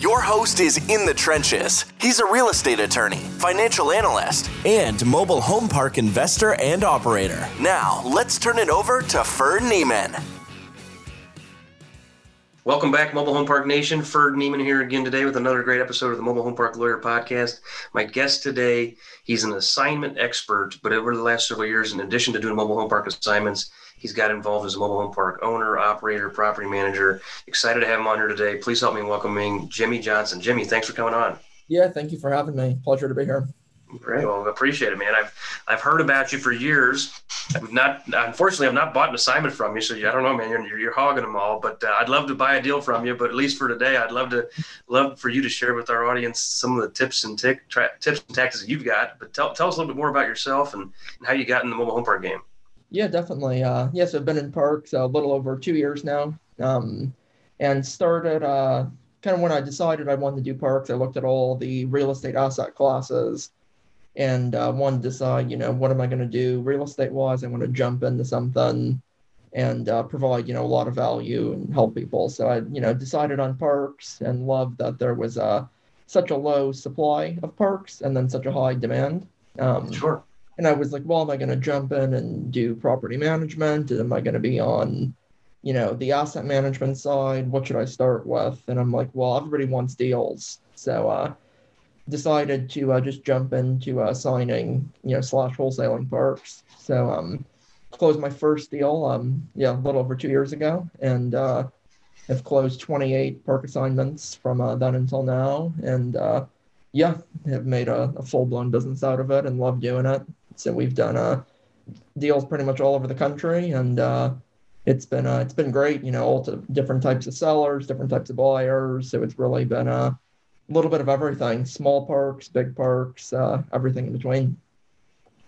Your host is in the trenches. He's a real estate attorney, financial analyst, and mobile home park investor and operator. Now, let's turn it over to Ferd Neiman. Welcome back, Mobile Home Park Nation. Ferd Neiman here again today with another great episode of the Mobile Home Park Lawyer Podcast. My guest today, he's an assignment expert, but over the last several years, in addition to doing mobile home park assignments, He's got involved as a mobile home park owner, operator, property manager. Excited to have him on here today. Please help me in welcoming Jimmy Johnson. Jimmy, thanks for coming on. Yeah, thank you for having me. Pleasure to be here. Great. Well, appreciate it, man. I've I've heard about you for years. I've not, unfortunately, I've not bought an assignment from you, so I don't know, man. You're, you're hogging them all, but uh, I'd love to buy a deal from you. But at least for today, I'd love to love for you to share with our audience some of the tips and tick, tra- tips and tactics that you've got. But tell tell us a little bit more about yourself and, and how you got in the mobile home park game. Yeah, definitely. Uh, yes, I've been in parks a little over two years now, um, and started uh, kind of when I decided I wanted to do parks. I looked at all the real estate asset classes, and uh, wanted to decide, you know, what am I going to do real estate wise? I want to jump into something and uh, provide, you know, a lot of value and help people. So I, you know, decided on parks and loved that there was uh, such a low supply of parks and then such a high demand. Um, sure and I was like, well, am I going to jump in and do property management? Am I going to be on, you know, the asset management side? What should I start with? And I'm like, well, everybody wants deals. So uh, decided to uh, just jump into uh, signing, you know, slash wholesaling parks. So um, closed my first deal, um, yeah, a little over two years ago. And uh, have closed 28 park assignments from uh, then until now. And uh, yeah, have made a, a full blown business out of it and love doing it. So we've done uh, deals pretty much all over the country, and uh, it's been uh, it's been great. You know, all to different types of sellers, different types of buyers. So it's really been a little bit of everything: small parks, big parks, uh, everything in between.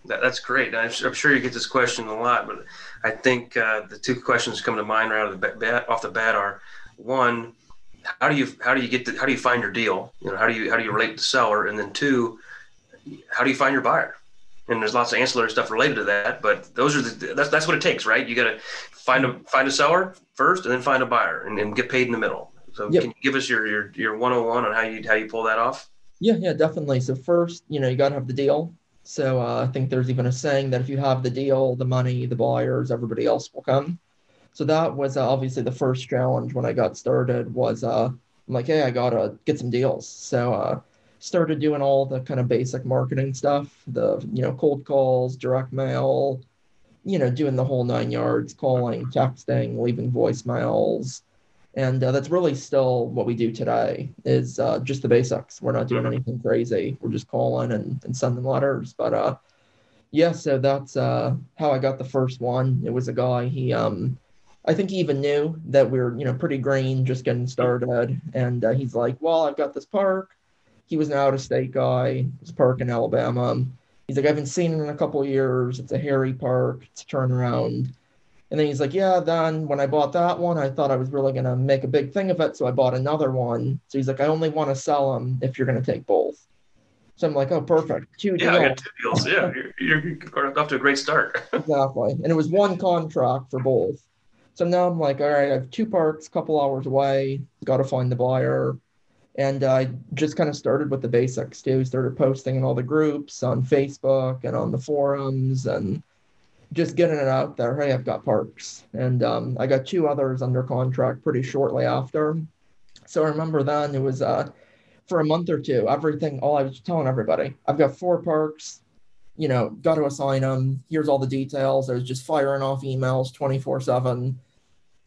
That, that's great. I'm, sure you get this question a lot, but I think uh, the two questions come to mind right off the bat, off the bat are one, how do you how do you get how do you find your deal? You know, how do you how do you relate to the seller? And then two, how do you find your buyer? And there's lots of ancillary stuff related to that. But those are the that's that's what it takes, right? You got to find a find a seller first, and then find a buyer, and then get paid in the middle. So yep. can you give us your your your 101 on how you how you pull that off? Yeah, yeah, definitely. So first, you know, you got to have the deal. So uh, I think there's even a saying that if you have the deal, the money, the buyers, everybody else will come. So that was uh, obviously the first challenge when I got started. Was uh, I'm like, hey, I gotta get some deals. So uh, started doing all the kind of basic marketing stuff, the you know cold calls, direct mail, you know doing the whole nine yards, calling, texting, leaving voicemails, and uh, that's really still what we do today is uh, just the basics. We're not doing mm-hmm. anything crazy. We're just calling and, and sending letters. But uh, yeah, so that's uh, how I got the first one. It was a guy. He um, I think he even knew that we are you know pretty green, just getting started, and uh, he's like, "Well, I've got this park he was an out of state guy. It's a park in Alabama. He's like, I haven't seen it in a couple years. It's a hairy park. It's a turnaround. And then he's like, Yeah, then when I bought that one, I thought I was really going to make a big thing of it. So I bought another one. So he's like, I only want to sell them if you're going to take both. So I'm like, Oh, perfect. Two yeah, deals. I got two deals. Yeah, you're, you're off to a great start. exactly. And it was one contract for both. So now I'm like, All right, I have two parks, a couple hours away. Got to find the buyer and I just kind of started with the basics too. Started posting in all the groups on Facebook and on the forums and just getting it out there. Hey, I've got parks. And um, I got two others under contract pretty shortly after. So I remember then it was uh, for a month or two, everything, all I was telling everybody, I've got four parks, you know, got to assign them. Here's all the details. I was just firing off emails 24 7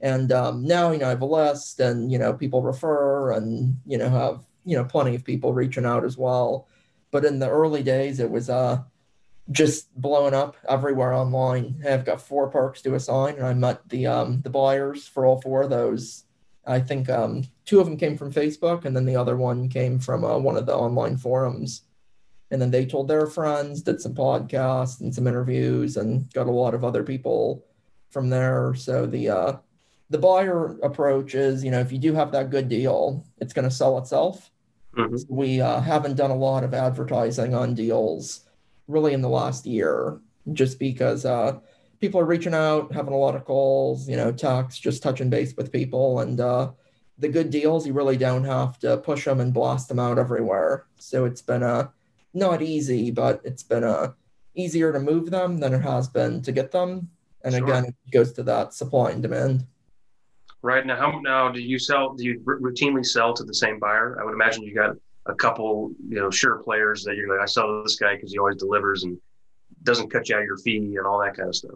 and um, now, you know, I have a list and, you know, people refer and, you know, have, you know, plenty of people reaching out as well. But in the early days, it was uh, just blowing up everywhere online. I've got four parks to assign, and I met the um, the buyers for all four of those. I think um, two of them came from Facebook, and then the other one came from uh, one of the online forums. And then they told their friends, did some podcasts and some interviews, and got a lot of other people from there. So the uh, the buyer approach is, you know, if you do have that good deal, it's going to sell itself. Mhm. So we uh, haven't done a lot of advertising on deals really in the last year, just because uh, people are reaching out, having a lot of calls, you know, talks, just touching base with people, and uh, the good deals, you really don't have to push them and blast them out everywhere. So it's been uh, not easy, but it's been uh, easier to move them than it has been to get them. And Sure. again, it goes to that supply and demand. Right now, how now do you sell? Do you r- routinely sell to the same buyer? I would imagine you got a couple, you know, sure players that you're like, I sell to this guy because he always delivers and doesn't cut you out of your fee and all that kind of stuff.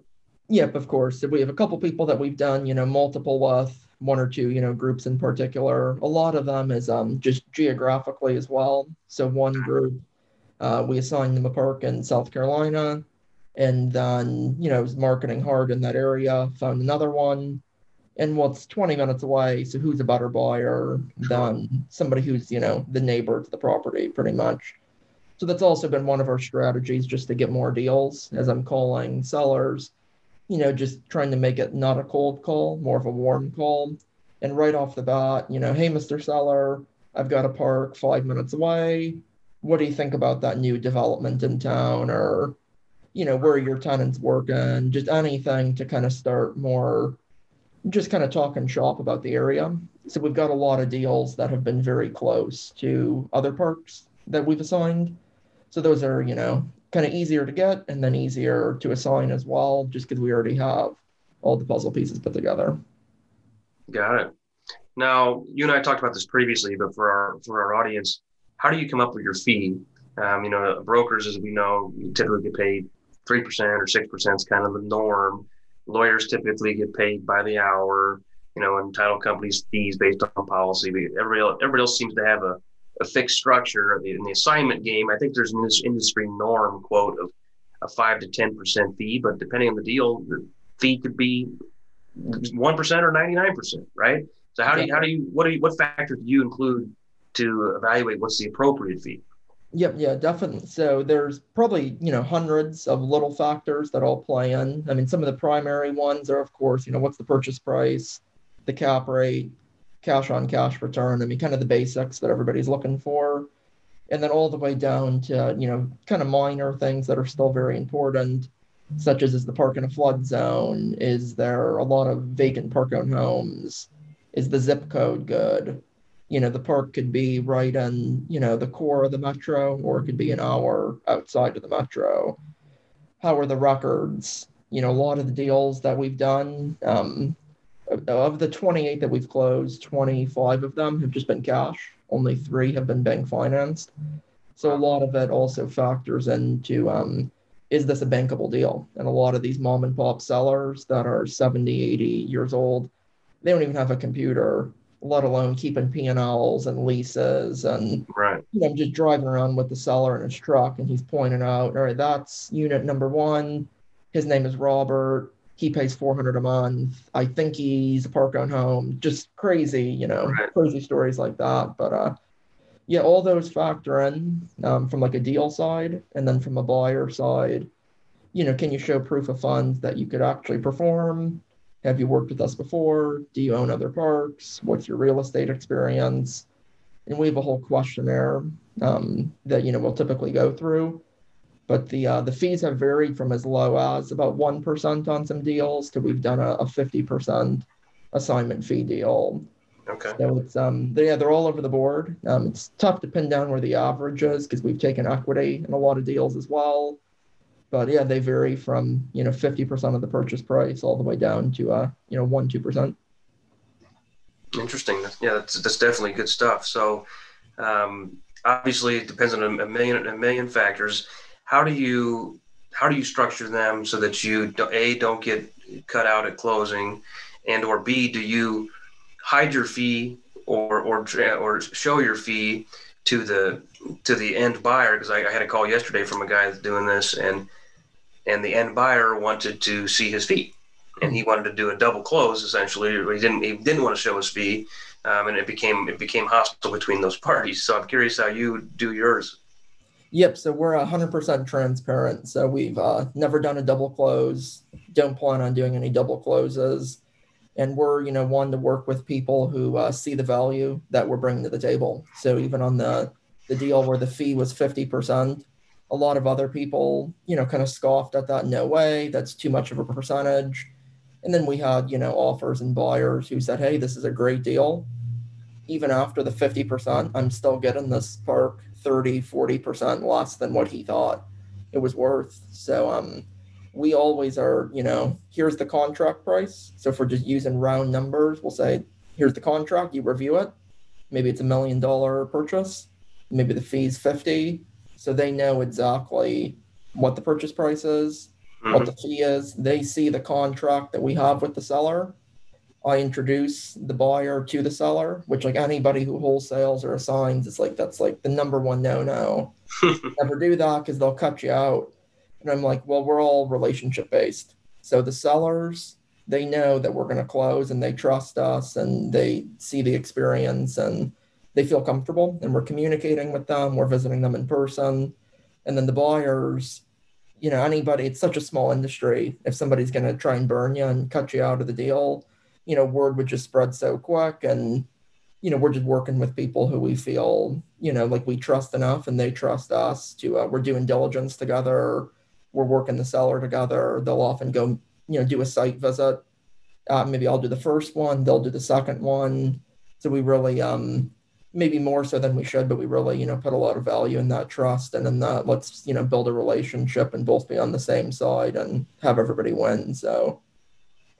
Yep, of course. We have a couple people that we've done, you know, multiple with one or two, you know, groups in particular. A lot of them is um just geographically as well. So one group, uh, we assigned them a park in South Carolina, and then you know was marketing hard in that area. Found another one, and what's 20 minutes away. So who's a better buyer than somebody who's you know the neighbor to the property, pretty much. So that's also been one of our strategies, just to get more deals. As I'm calling sellers you know, just trying to make it not a cold call, more of a warm call. And right off the bat, you know, hey, Mr. Seller, I've got a park five minutes away. What do you think about that new development in town? Or, you know, where are your tenants working? Just anything to kind of start more, just kind of talking shop about the area. So we've got a lot of deals that have been very close to other parks that we've assigned. So those are, you know, kind of easier to get and then easier to assign as well, just because we already have all the puzzle pieces put together. Got it. Now, you and I talked about this previously, but for our for our audience, how do you come up with your fee? Um, you know, brokers, as we know, typically get paid three percent or six percent is kind of the norm. Lawyers typically get paid by the hour. You know, and title companies fees based on policy. Everybody else, everybody else seems to have a, a fixed structure. In the assignment game, I think there's an industry norm quote of a five to ten percent fee, but depending on the deal, the fee could be one percent or ninety nine percent, right? So how do you how do you what do you what factors do you include to evaluate what's the appropriate fee? Yep, yeah, definitely. So there's probably, you know, hundreds of little factors that all play in. I mean, some of the primary ones are, of course, you know, what's the purchase price, the cap rate, cash on cash return. I mean, kind of the basics that everybody's looking for. And then all the way down to, you know, kind of minor things that are still very important, such as is the park in a flood zone? Is there a lot of vacant park owned homes? Is the zip code good? You know the park could be right in you know the core of the metro or it could be an hour outside of the metro. How are the records? You know a lot of the deals that we've done um, of the 28 that we've closed 25 of them have just been cash. Only three have been bank financed. So a lot of it also factors into um, is this a bankable deal? And a lot of these mom and pop sellers that are 70 80 years old they don't even have a computer let alone keeping P&Ls and leases and Right. you know, I'm just driving around with the seller in his truck and he's pointing out, all right, that's unit number one. His name is Robert. He pays 400 a month. I think he's a park owned home. Just crazy, you know, Right. crazy stories like that. But uh, yeah, all those factor in um, from like a deal side and then from a buyer side. You know, can you show proof of funds that you could actually perform? Have you worked with us before? Do you own other parks? What's your real estate experience? And we have a whole questionnaire um, that you know we'll typically go through. But the uh, the fees have varied from as low as about one percent on some deals to we've done a fifty percent assignment fee deal. Okay. So it's um they, yeah they're all over the board. Um, it's tough to pin down where the average is because we've taken equity in a lot of deals as well. But yeah, they vary from you know fifty percent of the purchase price all the way down to uh you know one two percent. Interesting. Yeah, that's, that's definitely good stuff. So, um, obviously, it depends on a, million a million factors. How do you how do you structure them so that you a don't get cut out at closing, and or b do you hide your fee or or or show your fee to the to the end buyer? Because I, I had a call yesterday from a guy that's doing this, and and the end buyer wanted to see his fee and he wanted to do a double close essentially. He didn't he didn't want to show his fee, um, and it became it became hostile between those parties. So I'm curious how you do yours. Yep. So we're 100% transparent. So we've uh, never done a double close, don't plan on doing any double closes. And we're, you know, one to work with people who uh, see the value that we're bringing to the table. So even on the, the deal where the fee was 50%, a lot of other people, you know, kind of scoffed at that. No way. That's too much of a percentage. And then we had, you know, offers and buyers who said, hey, this is a great deal. Even after the 50%, I'm still getting this park 30, 40% less than what he thought it was worth. So um, we always are, you know, here's the contract price. So if we're just using round numbers, we'll say, here's the contract, you review it. Maybe it's a million dollar purchase. Maybe the fee's 50. So they know exactly what the purchase price is, mm-hmm. what the fee is. They see the contract that we have with the seller I introduce the buyer to the seller, which like anybody who wholesales or assigns, it's like that's like the number one no no. Never do that because they'll cut you out. And I'm like, well, we're all relationship based. So the sellers, they know that we're going to close and they trust us and they see the experience and they feel comfortable and we're communicating with them, we're visiting them in person. And then the buyers, you know, anybody, it's such a small industry. If somebody's going to try and burn you and cut you out of the deal, you know, word would just spread so quick. And, you know, we're just working with people who we feel, you know, like we trust enough and they trust us to, uh, we're doing diligence together. We're working the seller together. They'll often go, you know, do a site visit. Uh, maybe I'll do the first one, they'll do the second one. So we really, um, maybe more so than we should, but we really, you know, put a lot of value in that trust and in that let's, you know, build a relationship and both be on the same side and have everybody win. So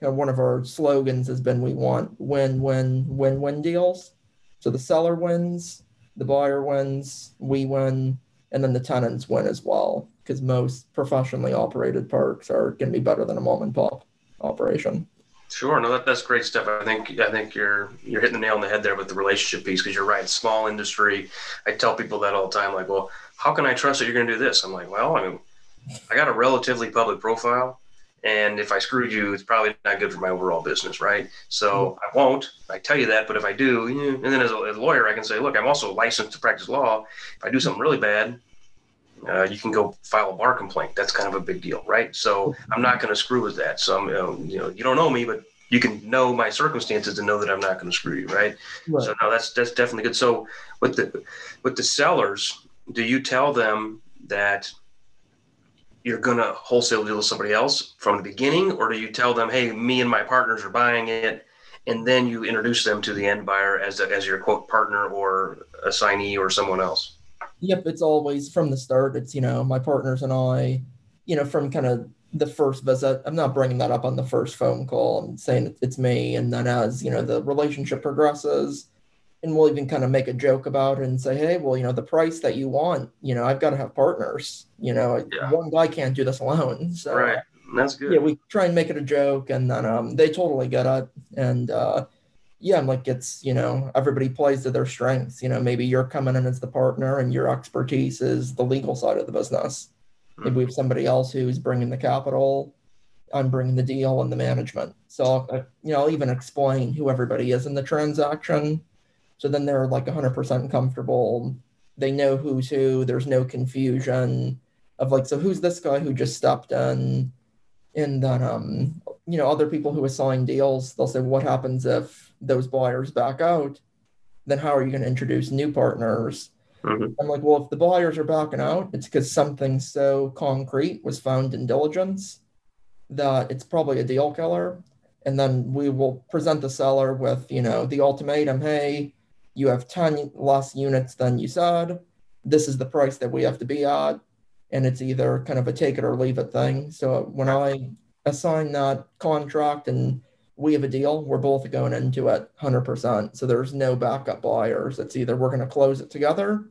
you know, one of our slogans has been we want win win win win deals. So the seller wins, the buyer wins, we win, and then the tenants win as well. Because most professionally operated parks are going to be better than a mom and pop operation. Sure, no, that, that's great stuff. I think I think you're you're hitting the nail on the head there with the relationship piece because you're right. Small industry. I tell people that all the time. Like, well, how can I trust that you're going to do this? I'm like, well, I mean, I got a relatively public profile and if I screwed you, it's probably not good for my overall business, right? So mm-hmm. I won't. I tell you that, but if I do, and then as a, as a, lawyer, I can say, look, I'm also licensed to practice law. If I do something really bad, uh, you can go file a bar complaint. That's kind of a big deal, right? So I'm not going to screw with that. So I'm, you know, you know, you don't know me, but you can know my circumstances and know that I'm not going to screw you, right? right? So no, that's that's definitely good. So with the with the sellers, do you tell them that you're going to wholesale deal with somebody else from the beginning, or do you tell them, hey, me and my partners are buying it, and then you introduce them to the end buyer as, a, as your quote partner or assignee or someone else? Yep, it's always from the start. It's, you know, my partners and I, you know, from kind of the first visit. I'm not bringing that up on the first phone call. I'm saying it's me. And then as, you know, the relationship progresses, and we'll even kind of make a joke about it and say, hey, well, you know, the price that you want, you know, I've got to have partners. You know, yeah. one guy can't do this alone. So right. That's good. Yeah, we try and make it a joke, and then um, they totally get it. And uh, yeah, I'm like, it's you know, everybody plays to their strengths. You know, maybe you're coming in as the partner, and your expertise is the legal side of the business. Maybe we have somebody else who's bringing the capital. I'm bringing the deal and the management. So uh, you know, I'll even explain who everybody is in the transaction so then they're like 100% comfortable. They know who's who. There's no confusion of like, so who's this guy who just stepped in? And then, um, you know, other people who assign deals, they'll say, what happens if those buyers back out? Then how are you going to introduce new partners? Mm-hmm. I'm like, well, if the buyers are backing out, it's because something so concrete was found in diligence that it's probably a deal killer. And then we will present the seller with, you know, the ultimatum, hey, you have 10 less units than you said. This is the price that we have to be at. And it's either kind of a take it or leave it thing. So when I assign that contract and we have a deal, we're both going into it 100%. So there's no backup buyers. It's either we're going to close it together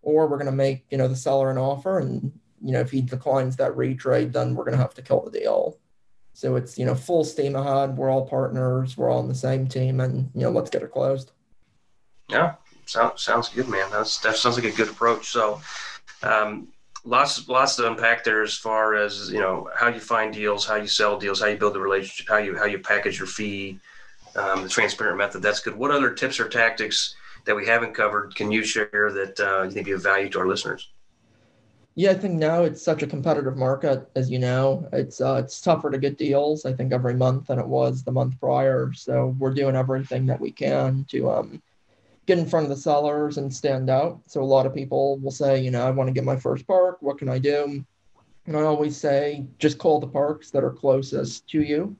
or we're going to make, you know, the seller an offer. And, you know, if he declines that retrade, then we're going to have to kill the deal. So it's, you know, full steam ahead. We're all partners. We're all on the same team and, you know, let's get it closed. Yeah, sounds sounds good, man. That's that sounds like a good approach. So, um, lots lots to unpack there as far as you know how you find deals, how you sell deals, how you build the relationship, how you how you package your fee, um, the transparent method. That's good. What other tips or tactics that we haven't covered can you share that uh, you think be of value to our listeners? Yeah, I think now it's such a competitive market, as you know. It's uh, it's tougher to get deals. I think every month than it was the month prior. So we're doing everything that we can to um, get in front of the sellers and stand out. So a lot of people will say, you know, I want to get my first park. What can I do? And I always say, just call the parks that are closest to you.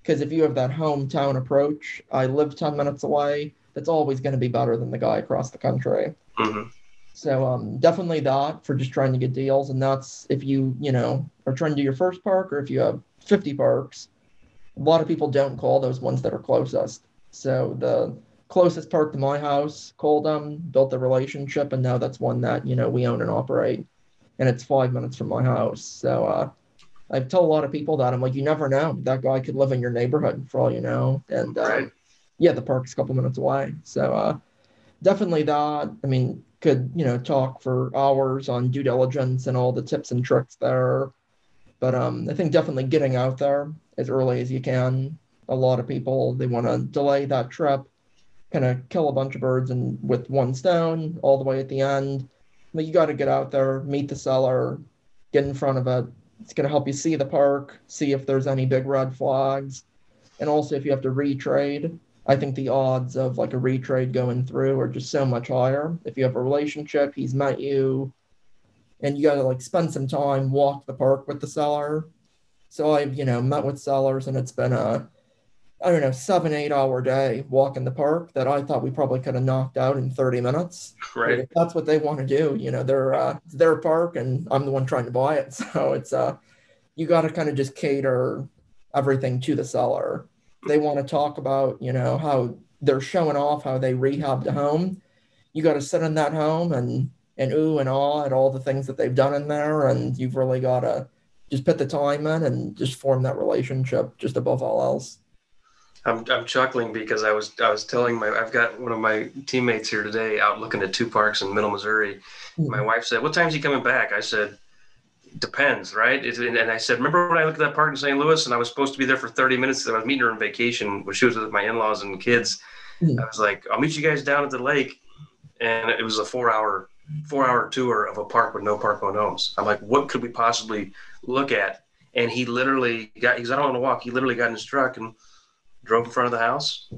Because if you have that hometown approach, I live 10 minutes away, that's always going to be better than the guy across the country. Mm-hmm. So um, definitely that for just trying to get deals. And that's if you, you know, are trying to do your first park or if you have 50 parks, a lot of people don't call those ones that are closest. So the closest park to my house, called them, built the relationship, and now that's one that, you know, we own and operate. And it's five minutes from my house. So uh, I've told a lot of people that I'm like, you never know. That guy could live in your neighborhood for all you know. And um, Right. yeah, the park's a couple minutes away. So uh, definitely that. I mean, could you know talk for hours on due diligence and all the tips and tricks there. But um, I think definitely getting out there as early as you can. A lot of people they want to delay that trip, kind of kill a bunch of birds and with one stone all the way at the end. But you got to get out there, meet the seller, get in front of it. It's going to help you see the park, see if there's any big red flags, and also if you have to retrade. I think the odds of like a retrade going through are just so much higher. If you have a relationship, he's met you, and you got to like spend some time, walk the park with the seller. So I've you know met with sellers, and it's been a I don't know seven eight hour day walk in the park that I thought we probably could have knocked out in thirty minutes. Right. if that's what they want to do, you know, they're uh, it's their park, and I'm the one trying to buy it. So it's uh, you got to kind of just cater everything to the seller. They want to talk about, you know, how they're showing off how they rehabbed a home. You got to sit in that home and and ooh and ah at all the things that they've done in there, and you've really got to just put the time in and just form that relationship just above all else. I'm, I'm chuckling because I was I was telling my I've got one of my teammates here today out looking at two parks in Middle Missouri. My wife said, "What time's he coming back?" I said, "Depends, right?" It, and I said, "Remember when I looked at that park in St. Louis and I was supposed to be there for 30 minutes? I was meeting her on vacation when she was with my in-laws and kids. Mhm. I was like, I'll meet you guys down at the lake, and it was a four-hour four-hour tour of a park with no park-owned homes. I'm like, what could we possibly look at? And he literally got he's out on a walk. He literally got in his truck and drove in front of the house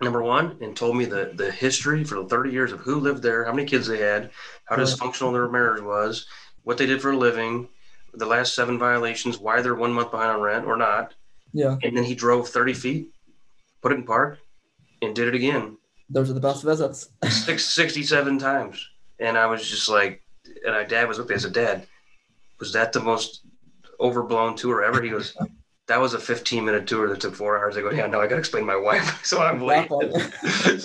number one and told me the the history for the 30 years of who lived there how many kids they had how dysfunctional their marriage was what they did for a living the last seven violations why they're one month behind on rent or not. Yeah, and then he drove 30 feet put it in park and did it again. Those are the best visits. six, 67 times. And i was just like and my dad was with me i said dad. Was that the most overblown tour ever? He goes that was a 15 minute tour that took four hours. I go, yeah, no, I got to explain to my wife. so I'm late.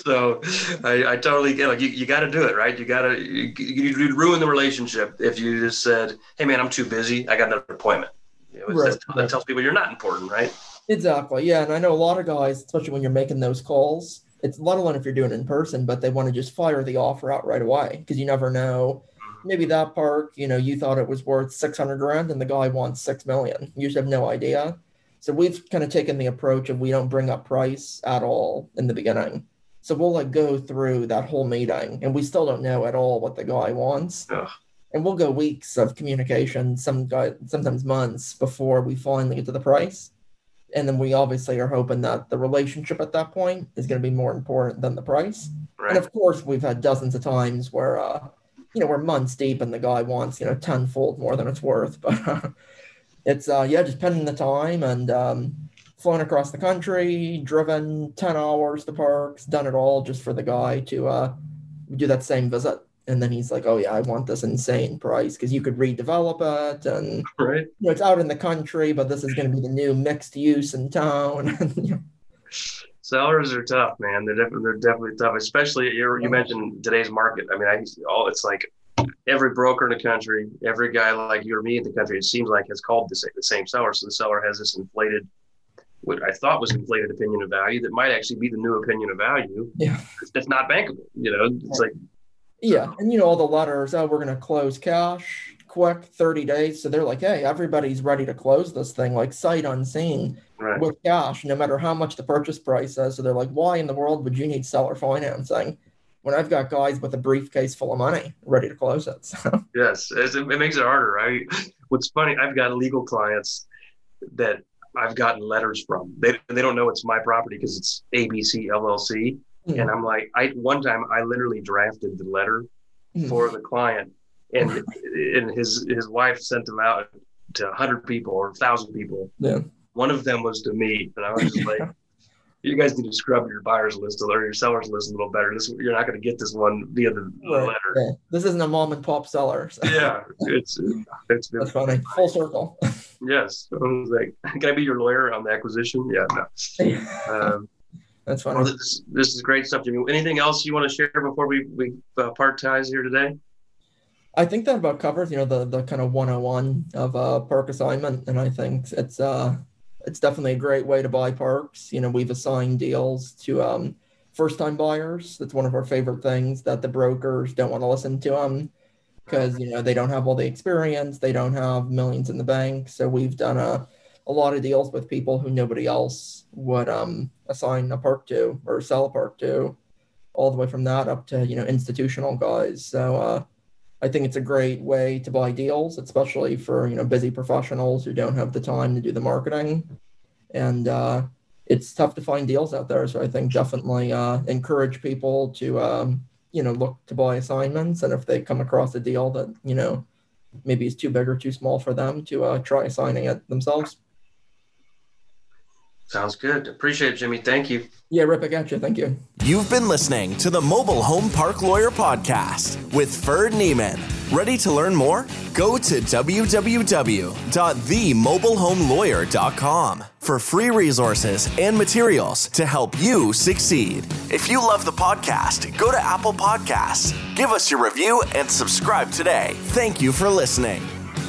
So I, I totally get like you, you got to do it, right? You got to you, you'd ruin the relationship if you just said, hey, man, I'm too busy. I got another appointment. You know, Right, that, right. that tells people you're not important, right? Exactly. Yeah. And I know a lot of guys, especially when you're making those calls, it's let alone if you're doing it in person, but they want to just fire the offer out right away because you never know. Mm-hmm. Maybe that park, you know, you thought it was worth 600 grand and the guy wants 6 million. You just have no idea. So we've kind of taken the approach of we don't bring up price at all in the beginning. So we'll like go through that whole meeting and we still don't know at all what the guy wants. Ugh. And we'll go weeks of communication, some guy sometimes months before we finally get to the price and then we obviously are hoping that the relationship at that point is going to be more important than the price. Right. And of course, we've had dozens of times where, uh, you know, we're months deep and the guy wants, you know, tenfold more than it's worth. But uh, it's, uh, yeah, just pending the time and um, flown across the country, driven 10 hours to parks, done it all just for the guy to uh, do that same visit. And then he's like, oh, yeah, I want this insane price because you could redevelop it and right. you know, it's out in the country, but this is going to be the new mixed use in town. You know, Sellers are tough, man. They're definitely they're definitely tough, especially you you mentioned today's market. I mean, I all it's like every broker in the country, every guy like you or me in the country, it seems like has called the same, the same seller. So the seller has this inflated, what I thought was inflated opinion of value that might actually be the new opinion of value. Yeah. that's not bankable. You know, it's like yeah, and you know all the letters. Oh, we're going to close cash quick, thirty days. So they're like, hey, everybody's ready to close this thing like sight unseen right, with cash, no matter how much the purchase price is. So they're like, why in the world would you need seller financing? When I've got guys with a briefcase full of money ready to close it. So. Yes, it, makes it harder. I what's funny, I've got legal clients that I've gotten letters from. They they don't know it's my property because it's ABC LLC, mm. and I'm like, I one time I literally drafted the letter mm. for the client, and and his his wife sent them out to hundred people or thousand people. Yeah. One of them was to me, and I was just like, you guys need to scrub your buyers list or your sellers list a little better. This you're not going to get this one via the, right. letter. Yeah. This isn't a mom and pop seller. So. Yeah, it's it's that's funny. Full circle. yes, I was like, can I be your lawyer on the acquisition? Yeah, no. Um, that's funny. Well, this, this is great stuff, Jimmy. Anything else you want to share before we we uh, part ties here today? I think that about covers, you know, the the kind of 101 of uh perk assignment, and I think it's uh it's definitely a great way to buy parks. You know, we've assigned deals to um, first time buyers. That's one of our favorite things that the brokers don't want to listen to them because, you know, they don't have all the experience, they don't have millions in the bank. So we've done a, a lot of deals with people who nobody else would um, assign a park to or sell a park to, all the way from that up to, you know, institutional guys. So, uh, I think it's a great way to buy deals, especially for you know busy professionals who don't have the time to do the marketing, and uh, it's tough to find deals out there. So I think definitely uh, encourage people to um, you know look to buy assignments, and if they come across a deal that you know maybe is too big or too small for them, to uh, try assigning it themselves. Sounds good. Appreciate it, Jimmy. Thank you. Yeah, Rip, I got you. Thank you. You've been listening to the Mobile Home Park Lawyer Podcast with Ferd Neiman. Ready to learn more? Go to www.themobilehomelawyer.com for free resources and materials to help you succeed. If you love the podcast, go to Apple Podcasts, give us your review, and subscribe today. Thank you for listening.